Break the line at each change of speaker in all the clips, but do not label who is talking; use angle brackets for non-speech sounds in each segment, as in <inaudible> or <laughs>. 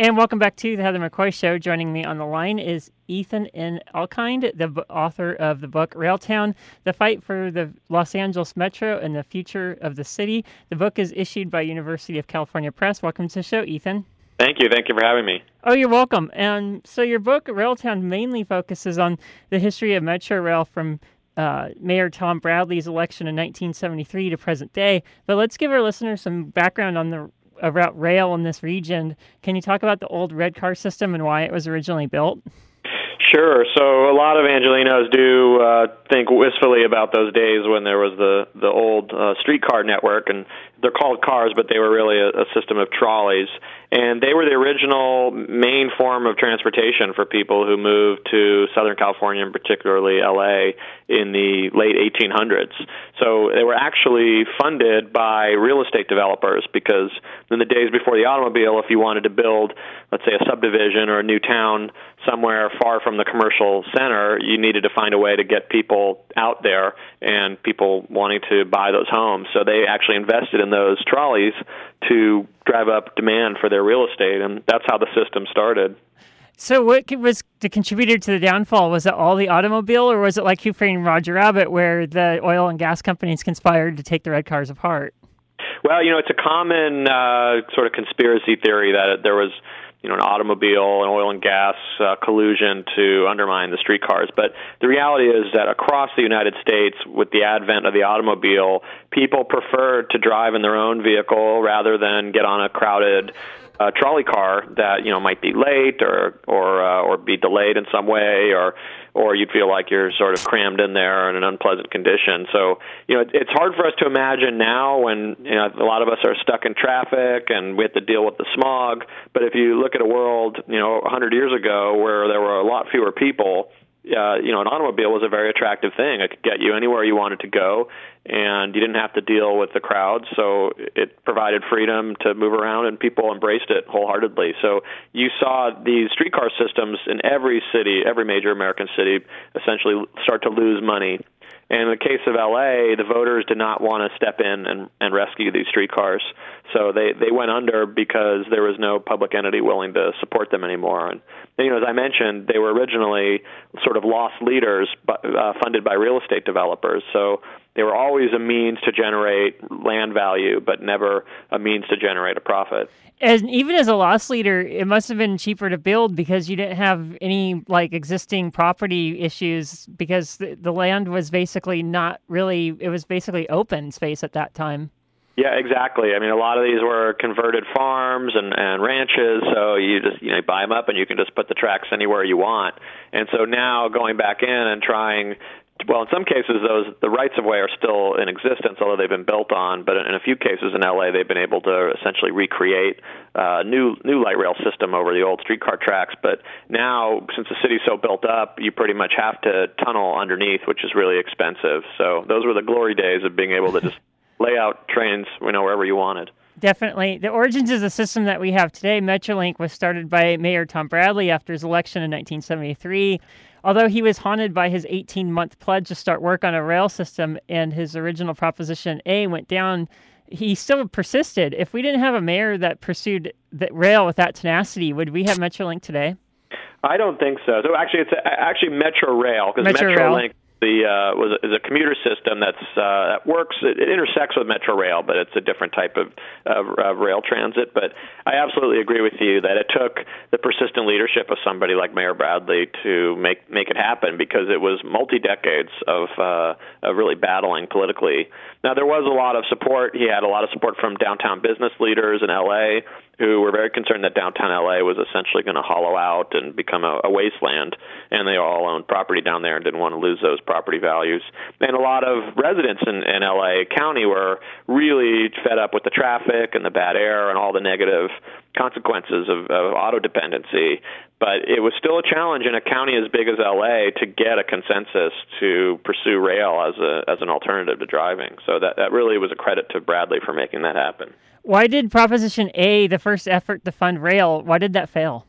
And welcome back to the Heather McCoy Show. Joining me on the line is Ethan N. Elkind, the b- author of the book Railtown The Fight for the Los Angeles Metro and the Future of the City. The book is issued by University of California Press. Welcome to the show, Ethan.
Thank you. Thank you for having me.
Oh, you're welcome. And so your book, Railtown, mainly focuses on the history of Metro Rail from uh, Mayor Tom Bradley's election in 1973 to present day. But let's give our listeners some background on the about rail in this region. Can you talk about the old red car system and why it was originally built?
Sure. So a lot of Angelenos do uh, think wistfully about those days when there was the the old uh, streetcar network, and they're called cars, but they were really a, a system of trolleys and they were the original main form of transportation for people who moved to Southern California, and particularly LA, in the late 1800s. So they were actually funded by real estate developers because in the days before the automobile, if you wanted to build, let's say, a subdivision or a new town somewhere far from the commercial center, you needed to find a way to get people out there and people wanting to buy those homes. So they actually invested in those trolleys to drive up demand for their real estate, and that's how the system started.
So, what was the contributor to the downfall? Was it all the automobile, or was it like Who Framed Roger Rabbit, where the oil and gas companies conspired to take the red cars apart?
Well, you know, it's a common uh, sort of conspiracy theory that there was you know, an automobile and oil and gas uh, collusion to undermine the streetcars. But the reality is that across the United States, with the advent of the automobile, people preferred to drive in their own vehicle rather than get on a crowded uh, trolley car that you know might be late or or uh, or be delayed in some way or or you'd feel like you're sort of crammed in there in an unpleasant condition. So, you know, it's hard for us to imagine now when you know a lot of us are stuck in traffic and we have to deal with the smog. But if you look at a world, you know, 100 years ago where there were a lot fewer people, uh, you know, an automobile was a very attractive thing. It could get you anywhere you wanted to go, and you didn't have to deal with the crowd. So it provided freedom to move around, and people embraced it wholeheartedly. So you saw these streetcar systems in every city, every major American city, essentially start to lose money and in the case of LA, the voters did not want to step in and, and rescue these streetcars. So they, they went under because there was no public entity willing to support them anymore. And, and you know, as I mentioned, they were originally sort of loss leaders but, uh, funded by real estate developers. So they were always a means to generate land value, but never a means to generate a profit.
And even as a loss leader, it must have been cheaper to build because you didn't have any like existing property issues because the, the land was basically not really, it was basically open space at that time.
Yeah, exactly. I mean, a lot of these were converted farms and, and ranches, so you just you know buy them up and you can just put the tracks anywhere you want. And so now going back in and trying well, in some cases, those the rights of way are still in existence, although they've been built on. But in a few cases in LA, they've been able to essentially recreate a uh, new new light rail system over the old streetcar tracks. But now, since the city's so built up, you pretty much have to tunnel underneath, which is really expensive. So those were the glory days of being able to just <laughs> lay out trains, you know, wherever you wanted.
Definitely. The origins of the system that we have today, Metrolink, was started by Mayor Tom Bradley after his election in 1973. Although he was haunted by his 18 month pledge to start work on a rail system and his original Proposition A went down, he still persisted. If we didn't have a mayor that pursued the rail with that tenacity, would we have Metrolink today?
I don't think so. So actually, it's actually Metro Rail because Metro Metrolink the uh, was is a commuter system that's uh, that works. It, it intersects with Metro Rail, but it's a different type of, of, of rail transit. But I absolutely agree with you that it took the persistent leadership of somebody like Mayor Bradley to make make it happen because it was multi decades of uh, of really battling politically. Now there was a lot of support. He had a lot of support from downtown business leaders in L.A who were very concerned that downtown LA was essentially going to hollow out and become a, a wasteland, and they all owned property down there and didn't want to lose those property values. And a lot of residents in, in LA County were really fed up with the traffic and the bad air and all the negative consequences of, of auto dependency. But it was still a challenge in a county as big as LA to get a consensus to pursue rail as a as an alternative to driving. So that that really was a credit to Bradley for making that happen.
Why did Proposition A, the first effort to fund rail, why did that fail?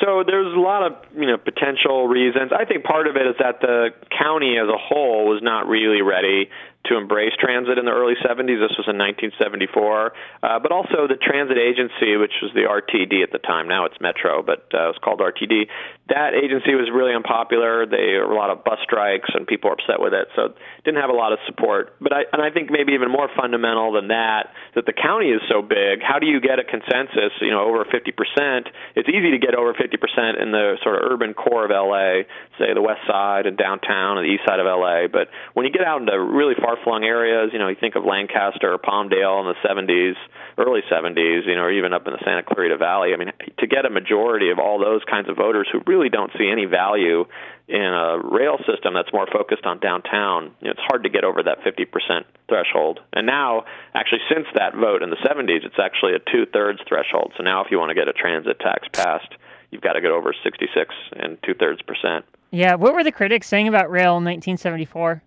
So there's a lot of you know potential reasons. I think part of it is that the county as a whole was not really ready to embrace transit in the early 70s. This was in 1974. Uh, but also the transit agency, which was the RTD at the time. Now it's Metro, but uh, it was called RTD. That agency was really unpopular. There were a lot of bus strikes, and people were upset with it. So didn't have a lot of support. But I, and I think maybe even more fundamental than that, that the county is so big. How do you get a consensus? You know, over 50 percent. It's easy to get over 50 percent in the sort of urban core of LA, say the west side and downtown and the east side of LA. But when you get out into really far-flung areas, you know, you think of Lancaster or Palmdale in the 70s, early 70s, you know, or even up in the Santa Clarita Valley. I mean, to get a majority of all those kinds of voters who really don't see any value in a rail system that's more focused on downtown, you know, it's hard to get over that 50% threshold. And now, actually, since that vote in the 70s, it's actually a two-thirds threshold. So now, if you want to get a transit tax passed, you've got to get over 66 and two-thirds percent.
Yeah, what were the critics saying about rail in 1974?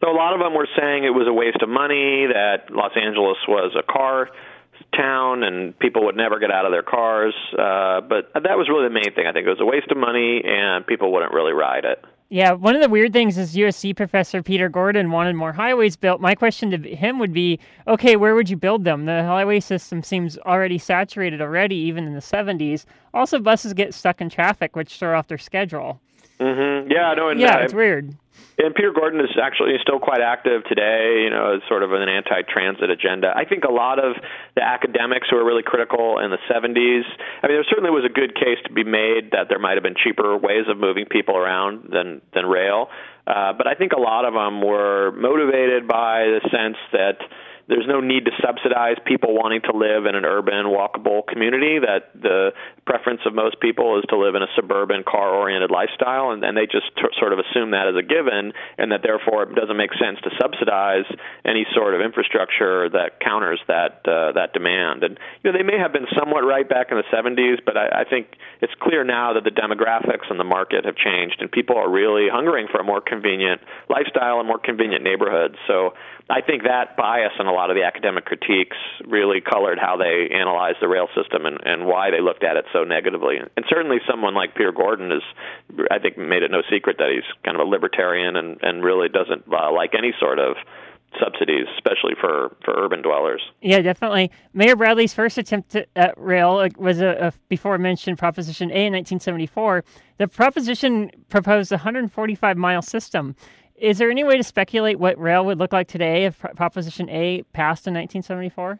So a lot of them were saying it was a waste of money, that Los Angeles was a car town and people would never get out of their cars. Uh, but that was really the main thing. I think it was a waste of money and people wouldn't really ride it.
Yeah, one of the weird things is USC professor Peter Gordon wanted more highways built. My question to him would be, okay, where would you build them? The highway system seems already saturated already, even in the 70s. Also, buses get stuck in traffic, which throw off their schedule.
Mm-hmm. Yeah, no, and
yeah,
uh,
it's weird.
And Peter Gordon is actually still quite active today, you know, as sort of an anti-transit agenda. I think a lot of the academics who were really critical in the 70s, I mean, there certainly was a good case to be made that there might have been cheaper ways of moving people around than than rail. Uh, but I think a lot of them were motivated by the sense that there's no need to subsidize people wanting to live in an urban, walkable community. That the preference of most people is to live in a suburban, car-oriented lifestyle, and, and they just t- sort of assume that as a given, and that therefore it doesn't make sense to subsidize any sort of infrastructure that counters that uh, that demand. And you know, they may have been somewhat right back in the 70s, but I, I think it's clear now that the demographics and the market have changed, and people are really hungering for a more convenient lifestyle and more convenient neighborhoods. So I think that bias in a lot of the academic critiques really colored how they analyzed the rail system and, and why they looked at it so negatively. And certainly, someone like Peter Gordon is, I think, made it no secret that he's kind of a libertarian and, and really doesn't uh, like any sort of subsidies, especially for, for urban dwellers.
Yeah, definitely. Mayor Bradley's first attempt at rail was a, a before mentioned Proposition A in 1974. The proposition proposed a 145 mile system. Is there any way to speculate what rail would look like today if Proposition A passed in 1974?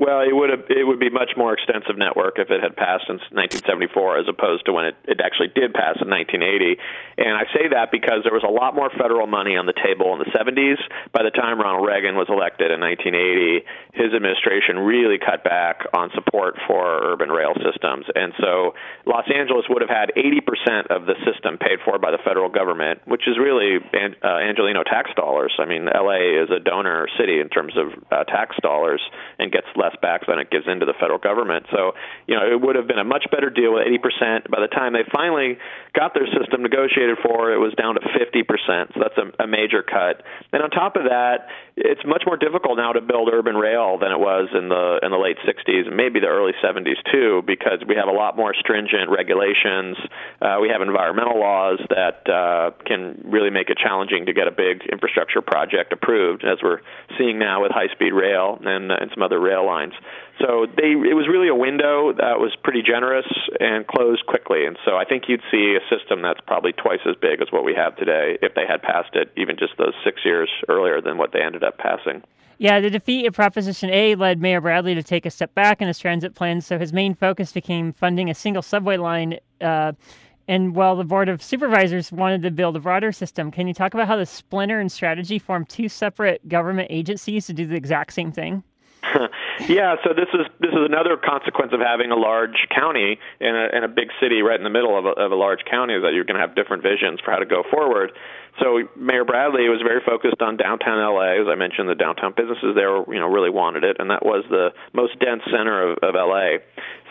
Well, it would have, it would be much more extensive network if it had passed in 1974 as opposed to when it, it actually did pass in 1980. And I say that because there was a lot more federal money on the table in the 70s. By the time Ronald Reagan was elected in 1980, his administration really cut back on support for urban rail systems. And so Los Angeles would have had 80% of the system paid for by the federal government, which is really uh, Angeleno tax dollars. I mean, LA is a donor city in terms of uh, tax dollars and gets less back than it gives into the federal government. So, you know, it would have been a much better deal with 80%. By the time they finally got their system negotiated for, it was down to 50%. So that's a, a major cut. And on top of that, it's much more difficult now to build urban rail than it was in the in the late 60s and maybe the early 70s too, because we have a lot more stringent regulations. Uh, we have environmental laws that uh, can really make it challenging to get a big infrastructure project approved, as we're seeing now with high-speed rail and, uh, and some other rail lines. So they it was really a window that was pretty generous and closed quickly. And so I think you'd see a system that's probably twice as big as what we have today if they had passed it even just those six years earlier than what they ended up passing.
Yeah, the defeat of Proposition A led Mayor Bradley to take a step back in his transit plans, so his main focus became funding a single subway line. Uh, and while the Board of Supervisors wanted to build a broader system, can you talk about how the splinter and strategy formed two separate government agencies to do the exact same thing? <laughs>
yeah, so this is this is another consequence of having a large county and a, and a big city right in the middle of a, of a large county is that you're going to have different visions for how to go forward. So Mayor Bradley was very focused on downtown LA. As I mentioned, the downtown businesses there, you know, really wanted it, and that was the most dense center of, of LA.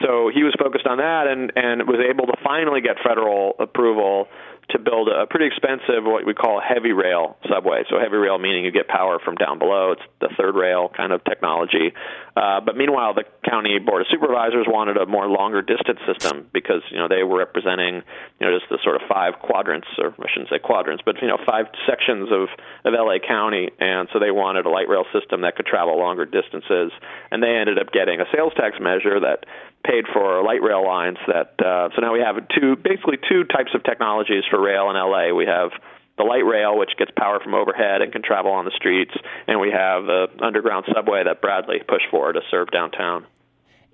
So he was focused on that, and and was able to finally get federal approval to build a pretty expensive what we call heavy rail subway. So heavy rail meaning you get power from down below. It's the third rail kind of technology. Uh, but meanwhile, the county board of supervisors wanted a more longer distance system because you know they were representing you know just the sort of five quadrants, or I shouldn't say quadrants, but you know five sections of of LA County, and so they wanted a light rail system that could travel longer distances. And they ended up getting a sales tax measure that paid for light rail lines. That uh, so now we have two basically two types of technologies for rail in LA. We have the light rail, which gets power from overhead and can travel on the streets, and we have the underground subway that Bradley pushed for to serve downtown.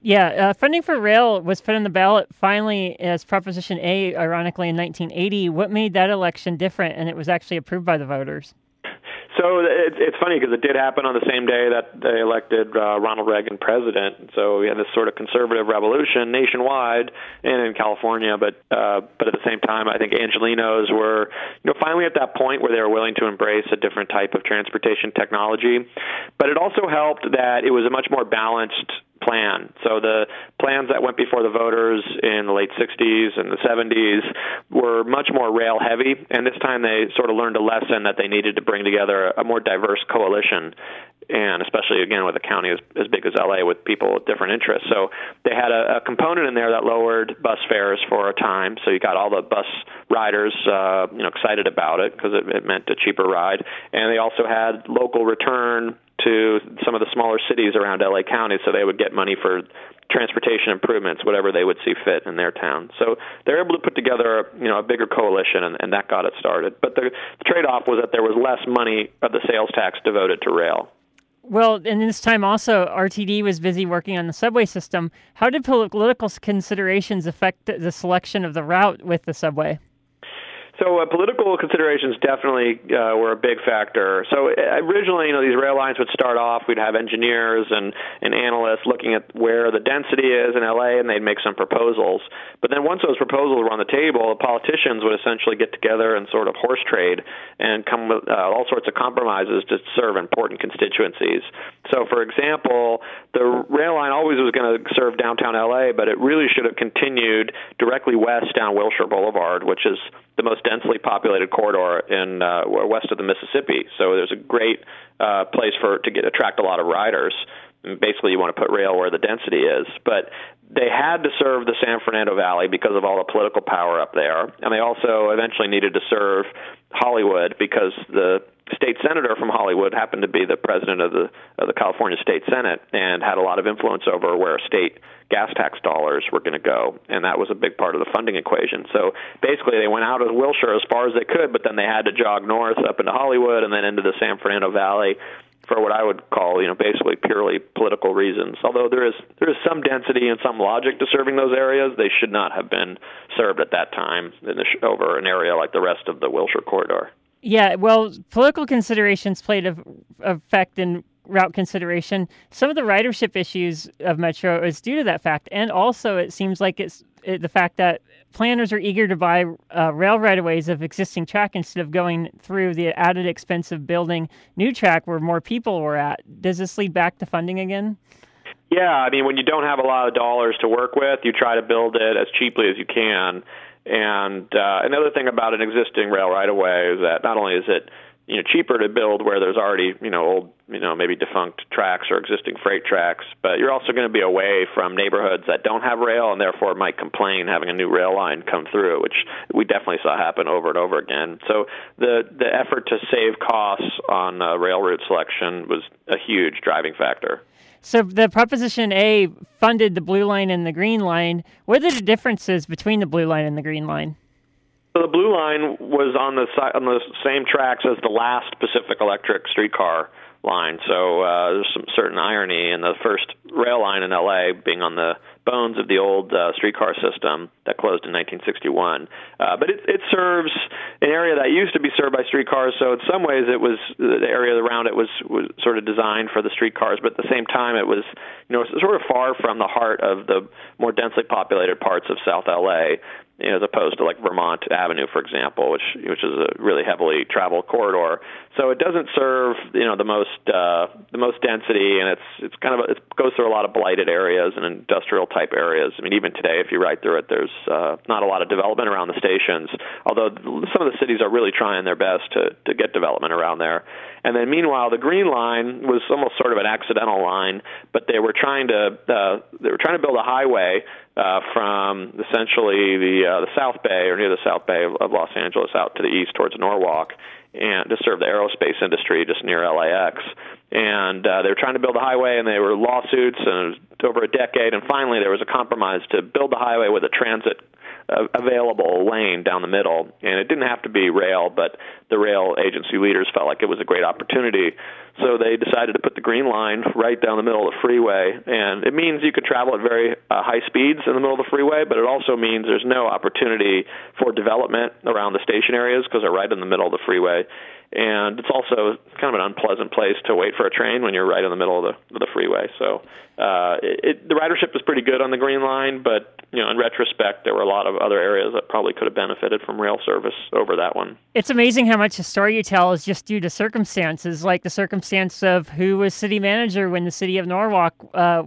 Yeah, uh, funding for rail was put on the ballot finally as Proposition A, ironically, in 1980. What made that election different, and it was actually approved by the voters?
So it's funny because it did happen on the same day that they elected uh, Ronald Reagan president. So we had this sort of conservative revolution nationwide and in California, but uh, but at the same time, I think Angelenos were you know finally at that point where they were willing to embrace a different type of transportation technology. But it also helped that it was a much more balanced plan. So the plans that went before the voters in the late 60s and the 70s were much more rail heavy, and this time they sort of learned a lesson that they needed to bring together a more diverse coalition and especially again with a county as, as big as LA with people with different interests. So they had a, a component in there that lowered bus fares for a time. So you got all the bus riders, uh, you know, excited about it because it, it meant a cheaper ride, and they also had local return to some of the smaller cities around LA County, so they would get money for transportation improvements, whatever they would see fit in their town. So they're able to put together, you know, a bigger coalition, and, and that got it started. But the, the trade-off was that there was less money of the sales tax devoted to rail.
Well, and this time also, RTD was busy working on the subway system. How did political considerations affect the selection of the route with the subway?
So uh, political considerations definitely uh, were a big factor. So uh, originally, you know, these rail lines would start off. We'd have engineers and, and analysts looking at where the density is in LA, and they'd make some proposals. But then once those proposals were on the table, the politicians would essentially get together and sort of horse trade and come with uh, all sorts of compromises to serve important constituencies. So, for example, the rail line always was going to serve downtown LA, but it really should have continued directly west down Wilshire Boulevard, which is the most densely populated corridor in uh, west of the Mississippi. So there's a great uh, place for to get attract a lot of riders. And basically, you want to put rail where the density is, but they had to serve the San Fernando Valley because of all the political power up there, and they also eventually needed to serve Hollywood because the state senator from Hollywood happened to be the president of the of the California State Senate and had a lot of influence over where state gas tax dollars were going to go, and that was a big part of the funding equation. So basically, they went out of Wilshire as far as they could, but then they had to jog north up into Hollywood and then into the San Fernando Valley for what I would call, you know, basically purely political reasons. Although there is there is some density and some logic to serving those areas, they should not have been served at that time in the, over an area like the rest of the Wilshire corridor.
Yeah, well, political considerations played a effect in route consideration. Some of the ridership issues of Metro is due to that fact, and also it seems like it's it, the fact that planners are eager to buy uh, rail right of ways of existing track instead of going through the added expense of building new track where more people were at. Does this lead back to funding again?
Yeah, I mean, when you don't have a lot of dollars to work with, you try to build it as cheaply as you can. And uh, another thing about an existing rail right of way is that not only is it you know cheaper to build where there's already you know old you know maybe defunct tracks or existing freight tracks but you're also going to be away from neighborhoods that don't have rail and therefore might complain having a new rail line come through which we definitely saw happen over and over again so the the effort to save costs on uh, rail route selection was a huge driving factor
so the Proposition A funded the blue line and the green line. What are the differences between the blue line and the green line?
The blue line was on the on the same tracks as the last Pacific Electric streetcar line. So uh, there's some certain irony in the first rail line in LA being on the bones of the old uh, streetcar system that closed in 1961. Uh, but it, it serves an area that used to be served by streetcars. So in some ways, it was the area around it was was sort of designed for the streetcars, but at the same time, it was you know sort of far from the heart of the more densely populated parts of South LA you know, as opposed to like Vermont Avenue, for example, which which is a really heavily traveled corridor. So it doesn't serve you know the most uh, the most density, and it's it's kind of a, it goes through a lot of blighted areas and industrial type areas. I mean, even today, if you ride through it, there's uh, not a lot of development around the stations. Although some of the cities are really trying their best to to get development around there. And then meanwhile, the Green Line was almost sort of an accidental line, but they were trying to uh, they were trying to build a highway uh, from essentially the uh, the South Bay or near the South Bay of, of Los Angeles out to the east towards Norwalk, and to serve the aerospace industry just near LAX. And uh, they were trying to build a highway, and they were lawsuits, and it was over a decade. And finally, there was a compromise to build the highway with a transit uh, available lane down the middle, and it didn't have to be rail, but the rail agency leaders felt like it was a great opportunity, so they decided to put the green line right down the middle of the freeway, and it means you could travel at very uh, high speeds in the middle of the freeway, but it also means there's no opportunity for development around the station areas because they're right in the middle of the freeway and it's also kind of an unpleasant place to wait for a train when you're right in the middle of the of the freeway. So uh, it, it, the ridership was pretty good on the Green Line, but you know, in retrospect, there were a lot of other areas that probably could have benefited from rail service over that one.
It's amazing how much the story you tell is just due to circumstances, like the circumstance of who was city manager when the city of Norwalk. Uh,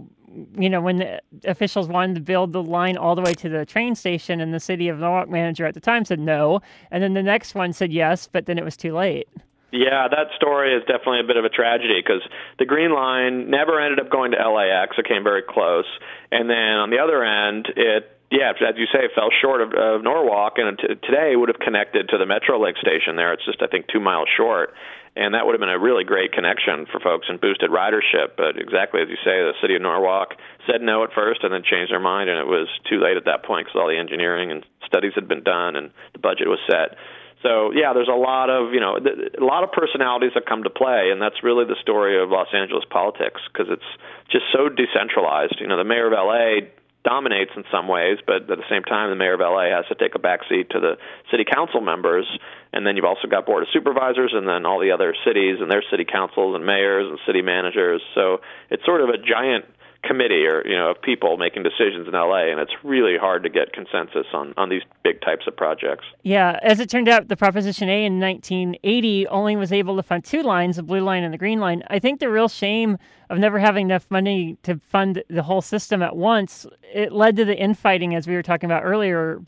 you know, when the officials wanted to build the line all the way to the train station, and the city of Norwalk manager at the time said no, and then the next one said yes, but then it was too late.
Yeah, that story is definitely a bit of a tragedy because the Green Line never ended up going to LAX. It came very close, and then on the other end, it yeah, as you say, it fell short of, of Norwalk, and t- today would have connected to the Metrolink station there. It's just I think two miles short, and that would have been a really great connection for folks and boosted ridership. But exactly as you say, the city of Norwalk said no at first and then changed their mind, and it was too late at that point because all the engineering and studies had been done and the budget was set. So yeah, there's a lot of you know a lot of personalities that come to play, and that's really the story of Los Angeles politics because it's just so decentralized. You know, the mayor of LA dominates in some ways, but at the same time, the mayor of LA has to take a backseat to the city council members, and then you've also got board of supervisors, and then all the other cities and their city councils and mayors and city managers. So it's sort of a giant committee or you know of people making decisions in LA and it's really hard to get consensus on on these big types of projects.
Yeah, as it turned out the Proposition A in 1980 only was able to fund two lines, the blue line and the green line. I think the real shame of never having enough money to fund the whole system at once, it led to the infighting as we were talking about earlier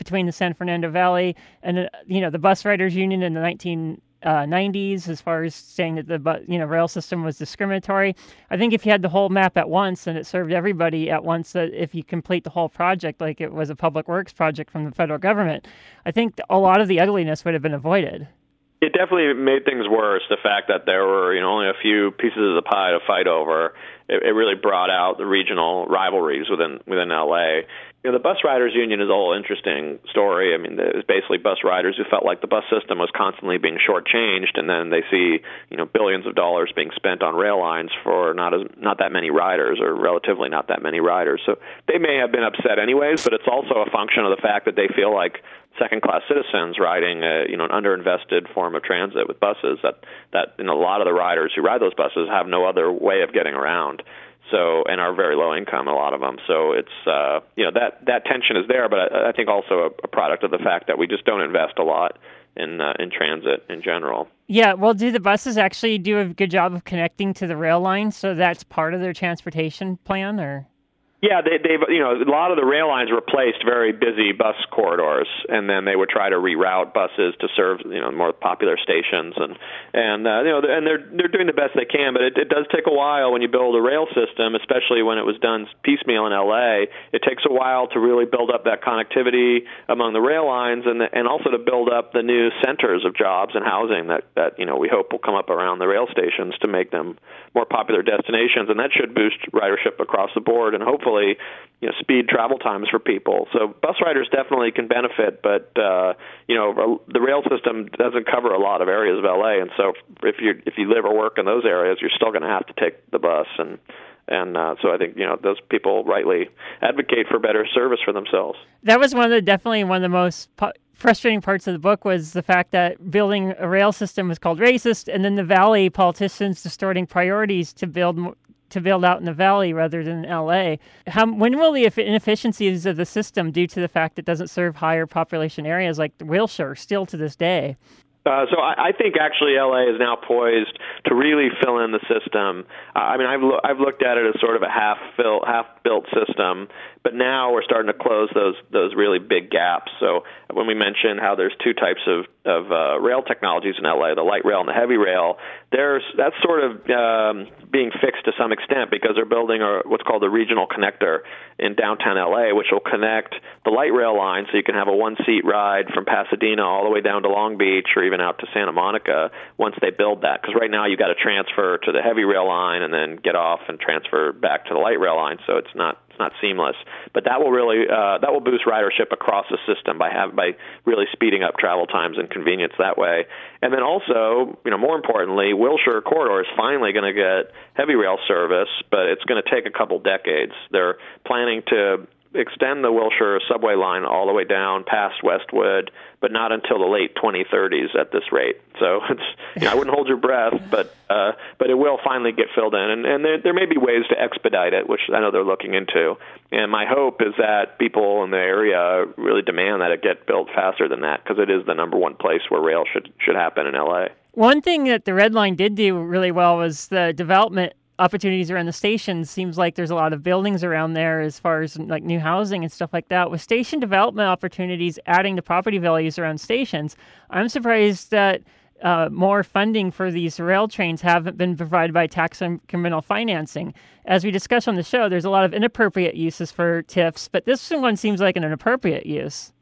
between the San Fernando Valley and uh, you know the bus riders union in the 19 uh, 90s as far as saying that the you know rail system was discriminatory. I think if you had the whole map at once and it served everybody at once, that if you complete the whole project like it was a public works project from the federal government, I think a lot of the ugliness would have been avoided.
It definitely made things worse. The fact that there were you know only a few pieces of the pie to fight over, it, it really brought out the regional rivalries within within LA. You know, the bus riders union is a whole interesting story. I mean, it was basically bus riders who felt like the bus system was constantly being shortchanged, and then they see you know billions of dollars being spent on rail lines for not as not that many riders, or relatively not that many riders. So they may have been upset anyways, but it's also a function of the fact that they feel like second class citizens riding a you know an underinvested form of transit with buses that that you know, a lot of the riders who ride those buses have no other way of getting around so and are very low income a lot of them. So it's uh you know that that tension is there but i, I think also a, a product of the fact that we just don't invest a lot in uh, in transit in general.
Yeah well do the buses actually do a good job of connecting to the rail line? So that's part of their transportation plan or
yeah, they, they've you know a lot of the rail lines replaced very busy bus corridors, and then they would try to reroute buses to serve you know more popular stations, and and uh, you know and they're they're doing the best they can, but it, it does take a while when you build a rail system, especially when it was done piecemeal in LA. It takes a while to really build up that connectivity among the rail lines, and the, and also to build up the new centers of jobs and housing that that you know we hope will come up around the rail stations to make them more popular destinations, and that should boost ridership across the board, and hopefully hopefully you know speed travel times for people. So bus riders definitely can benefit, but uh, you know the rail system doesn't cover a lot of areas of LA, and so if you if you live or work in those areas, you're still going to have to take the bus and. And uh, so I think you know those people rightly advocate for better service for themselves.
That was one of the definitely one of the most frustrating parts of the book was the fact that building a rail system was called racist, and then the valley politicians distorting priorities to build to build out in the valley rather than LA. How, when will the inefficiencies of the system, due to the fact it doesn't serve higher population areas like Wilshire, still to this day?
Uh, so I, I think actually LA is now poised to really fill in the system. Uh, I mean, I've lo- I've looked at it as sort of a half built half built system, but now we're starting to close those those really big gaps. So when we mentioned how there's two types of of uh, rail technologies in LA, the light rail and the heavy rail, there's that's sort of um, being fixed to some extent because they're building a, what's called the regional connector in downtown LA, which will connect the light rail line so you can have a one seat ride from Pasadena all the way down to Long Beach or even out to Santa Monica once they build that. Because right now you got to transfer to the heavy rail line and then get off and transfer back to the light rail line, so it's not not seamless. But that will really uh, that will boost ridership across the system by have by really speeding up travel times and convenience that way. And then also, you know, more importantly, Wilshire corridor is finally going to get heavy rail service, but it's going to take a couple decades. They're planning to extend the Wilshire subway line all the way down past Westwood, but not until the late 2030s at this rate. So <laughs> it's you know, I wouldn't hold your breath, <laughs> but uh, but it will finally get filled in, and, and there, there may be ways to expedite it, which I know they're looking into. And my hope is that people in the area really demand that it get built faster than that, because it is the number one place where rail should should happen in LA.
One thing that the Red Line did do really well was the development opportunities around the station seems like there's a lot of buildings around there as far as like new housing and stuff like that with station development opportunities adding to property values around stations i'm surprised that uh, more funding for these rail trains haven't been provided by tax increment financing. As we discussed on the show, there's a lot of inappropriate uses for TIFs, but this one seems like an inappropriate use.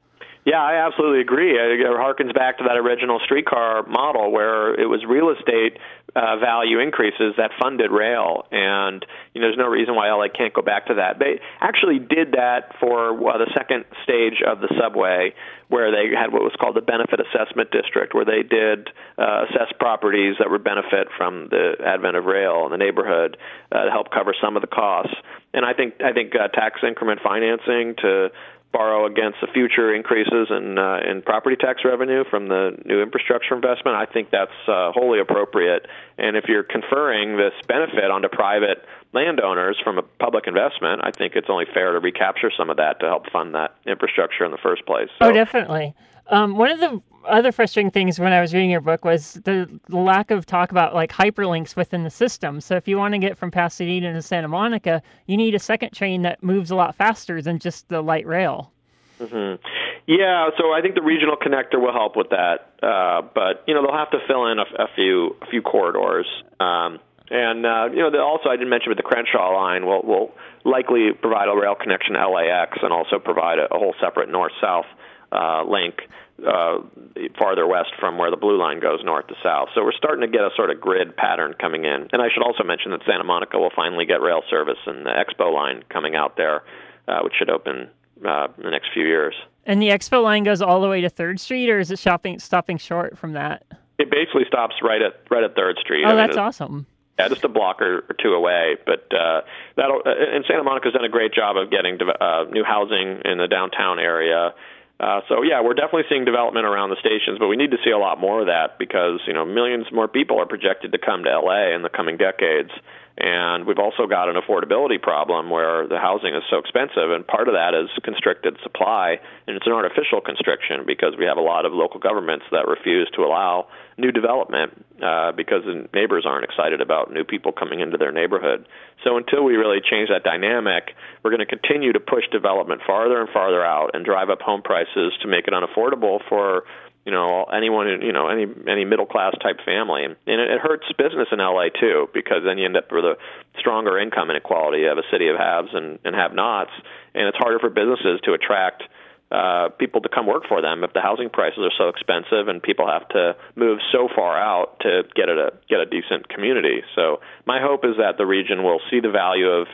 Yeah, I absolutely agree. It harkens back to that original streetcar model where it was real estate uh, value increases that funded rail, and you know, there's no reason why LA can't go back to that. They actually did that for uh, the second stage of the subway, where they had what was called the benefit assessment district, where they did uh, assess properties that would benefit from the advent of rail in the neighborhood uh, to help cover some of the costs. And I think I think uh, tax increment financing to borrow against the future increases in uh, in property tax revenue from the new infrastructure investment, I think that's uh, wholly appropriate. And if you're conferring this benefit onto private landowners from a public investment, I think it's only fair to recapture some of that to help fund that infrastructure in the first place.
So, oh, definitely. Um, one of the other frustrating things when I was reading your book was the lack of talk about like hyperlinks within the system. So if you want to get from Pasadena to Santa Monica, you need a second train that moves a lot faster than just the light rail.
Mm-hmm. Yeah, so I think the regional connector will help with that, uh, but you know they'll have to fill in a, a few a few corridors. Um, and uh, you know, also I didn't mention with the Crenshaw line, will will likely provide a rail connection to LAX and also provide a, a whole separate north-south uh, link uh, farther west from where the blue line goes north to south. So we're starting to get a sort of grid pattern coming in. And I should also mention that Santa Monica will finally get rail service and the Expo line coming out there, uh, which should open uh, in the next few years.
And the Expo line goes all the way to Third Street, or is it shopping stopping short from that?
It basically stops right at right at Third Street.
Oh, I mean, that's awesome.
Yeah, just a block or, or two away. But uh, that'll uh, and Santa Monica's done a great job of getting uh, new housing in the downtown area. Uh, so yeah, we're definitely seeing development around the stations, but we need to see a lot more of that because you know millions more people are projected to come to LA in the coming decades. And we've also got an affordability problem where the housing is so expensive, and part of that is constricted supply, and it's an artificial constriction because we have a lot of local governments that refuse to allow new development uh, because the neighbors aren't excited about new people coming into their neighborhood. So until we really change that dynamic, we're going to continue to push development farther and farther out and drive up home prices to make it unaffordable for you know anyone you know any any middle class type family. And it, it hurts business in LA too because then you end up with a stronger income inequality have a city of haves and, and have nots and it's harder for businesses to attract uh, people to come work for them if the housing prices are so expensive and people have to move so far out to get a get a decent community. So my hope is that the region will see the value of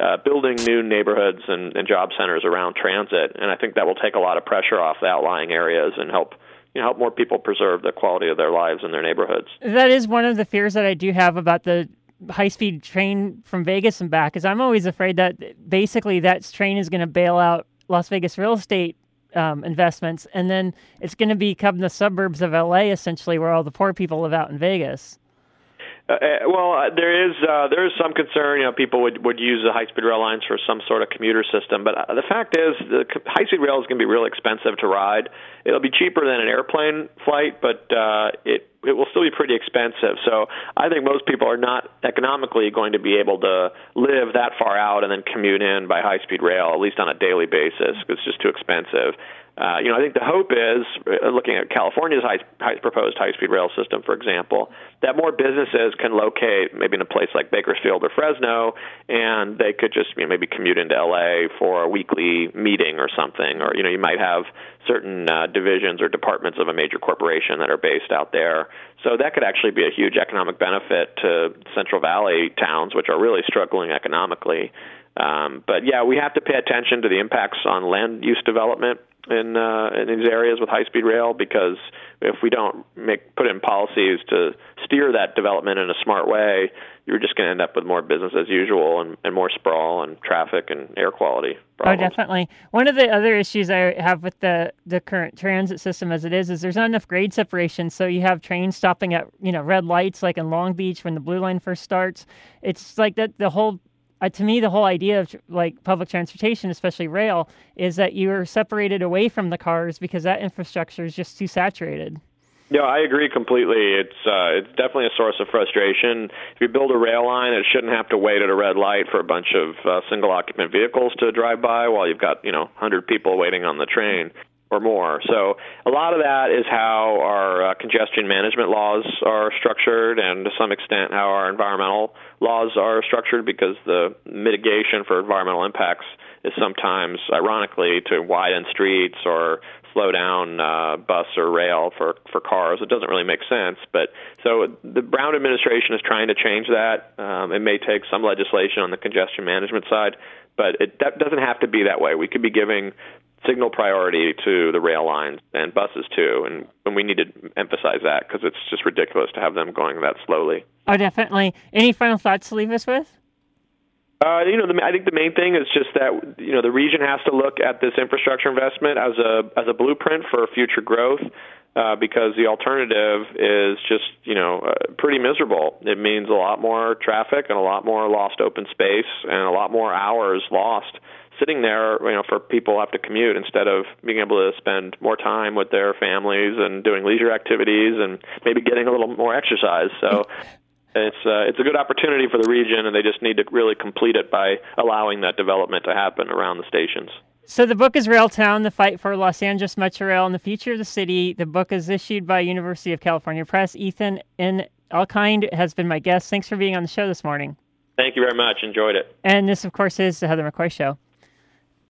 uh, building new neighborhoods and, and job centers around transit, and I think that will take a lot of pressure off the outlying areas and help you know, help more people preserve the quality of their lives in their neighborhoods.
That is one of the fears that I do have about the high speed train from Vegas and back is I'm always afraid that basically that train is going to bail out Las Vegas real estate um, investments and then it's going to become the suburbs of LA essentially where all the poor people live out in Vegas.
Uh, well, uh, there is uh, there is some concern. You know, people would would use the high speed rail lines for some sort of commuter system, but uh, the fact is, the high speed rail is going to be really expensive to ride. It'll be cheaper than an airplane flight, but uh, it it will still be pretty expensive. So I think most people are not economically going to be able to live that far out and then commute in by high speed rail, at least on a daily basis, because it's just too expensive. Uh, you know, I think the hope is, uh, looking at California's high, high, proposed high-speed rail system, for example, that more businesses can locate maybe in a place like Bakersfield or Fresno, and they could just you know, maybe commute into LA for a weekly meeting or something. Or you know, you might have certain uh, divisions or departments of a major corporation that are based out there. So that could actually be a huge economic benefit to Central Valley towns, which are really struggling economically. Um, but yeah, we have to pay attention to the impacts on land use development in uh, in these areas with high speed rail because if we don't make put in policies to steer that development in a smart way, you're just going to end up with more business as usual and, and more sprawl and traffic and air quality.
Oh, problems. Oh, definitely. One of the other issues I have with the the current transit system as it is is there's not enough grade separation. So you have trains stopping at you know red lights like in Long Beach when the blue line first starts. It's like that the whole uh, to me, the whole idea of like public transportation, especially rail, is that you're separated away from the cars because that infrastructure is just too saturated.
Yeah, I agree completely. It's uh, it's definitely a source of frustration. If you build a rail line, it shouldn't have to wait at a red light for a bunch of uh, single occupant vehicles to drive by while you've got you know 100 people waiting on the train or more. So a lot of that is how our uh, congestion management laws are structured, and to some extent how our environmental laws are structured, because the mitigation for environmental impacts is sometimes, ironically, to widen streets or slow down uh, bus or rail for for cars. It doesn't really make sense. But so the Brown administration is trying to change that. Um, it may take some legislation on the congestion management side, but it that doesn't have to be that way. We could be giving signal priority to the rail lines and buses too, and, and we need to emphasize that because it's just ridiculous to have them going that slowly.
Oh, definitely. Any final thoughts to leave us with?
Uh, you know, the, I think the main thing is just that you know the region has to look at this infrastructure investment as a as a blueprint for future growth. Uh, because the alternative is just you know uh, pretty miserable. It means a lot more traffic and a lot more lost open space and a lot more hours lost sitting there, you know, for people who have to commute instead of being able to spend more time with their families and doing leisure activities and maybe getting a little more exercise. So <laughs> it's uh, it's a good opportunity for the region, and they just need to really complete it by allowing that development to happen around the stations.
So the book is Railtown: The Fight for Los Angeles Metrorail and the Future of the City. The book is issued by University of California Press. Ethan N. Elkind has been my guest. Thanks for being on the show this morning.
Thank you very much. Enjoyed it.
And this, of course, is the Heather McCoy Show.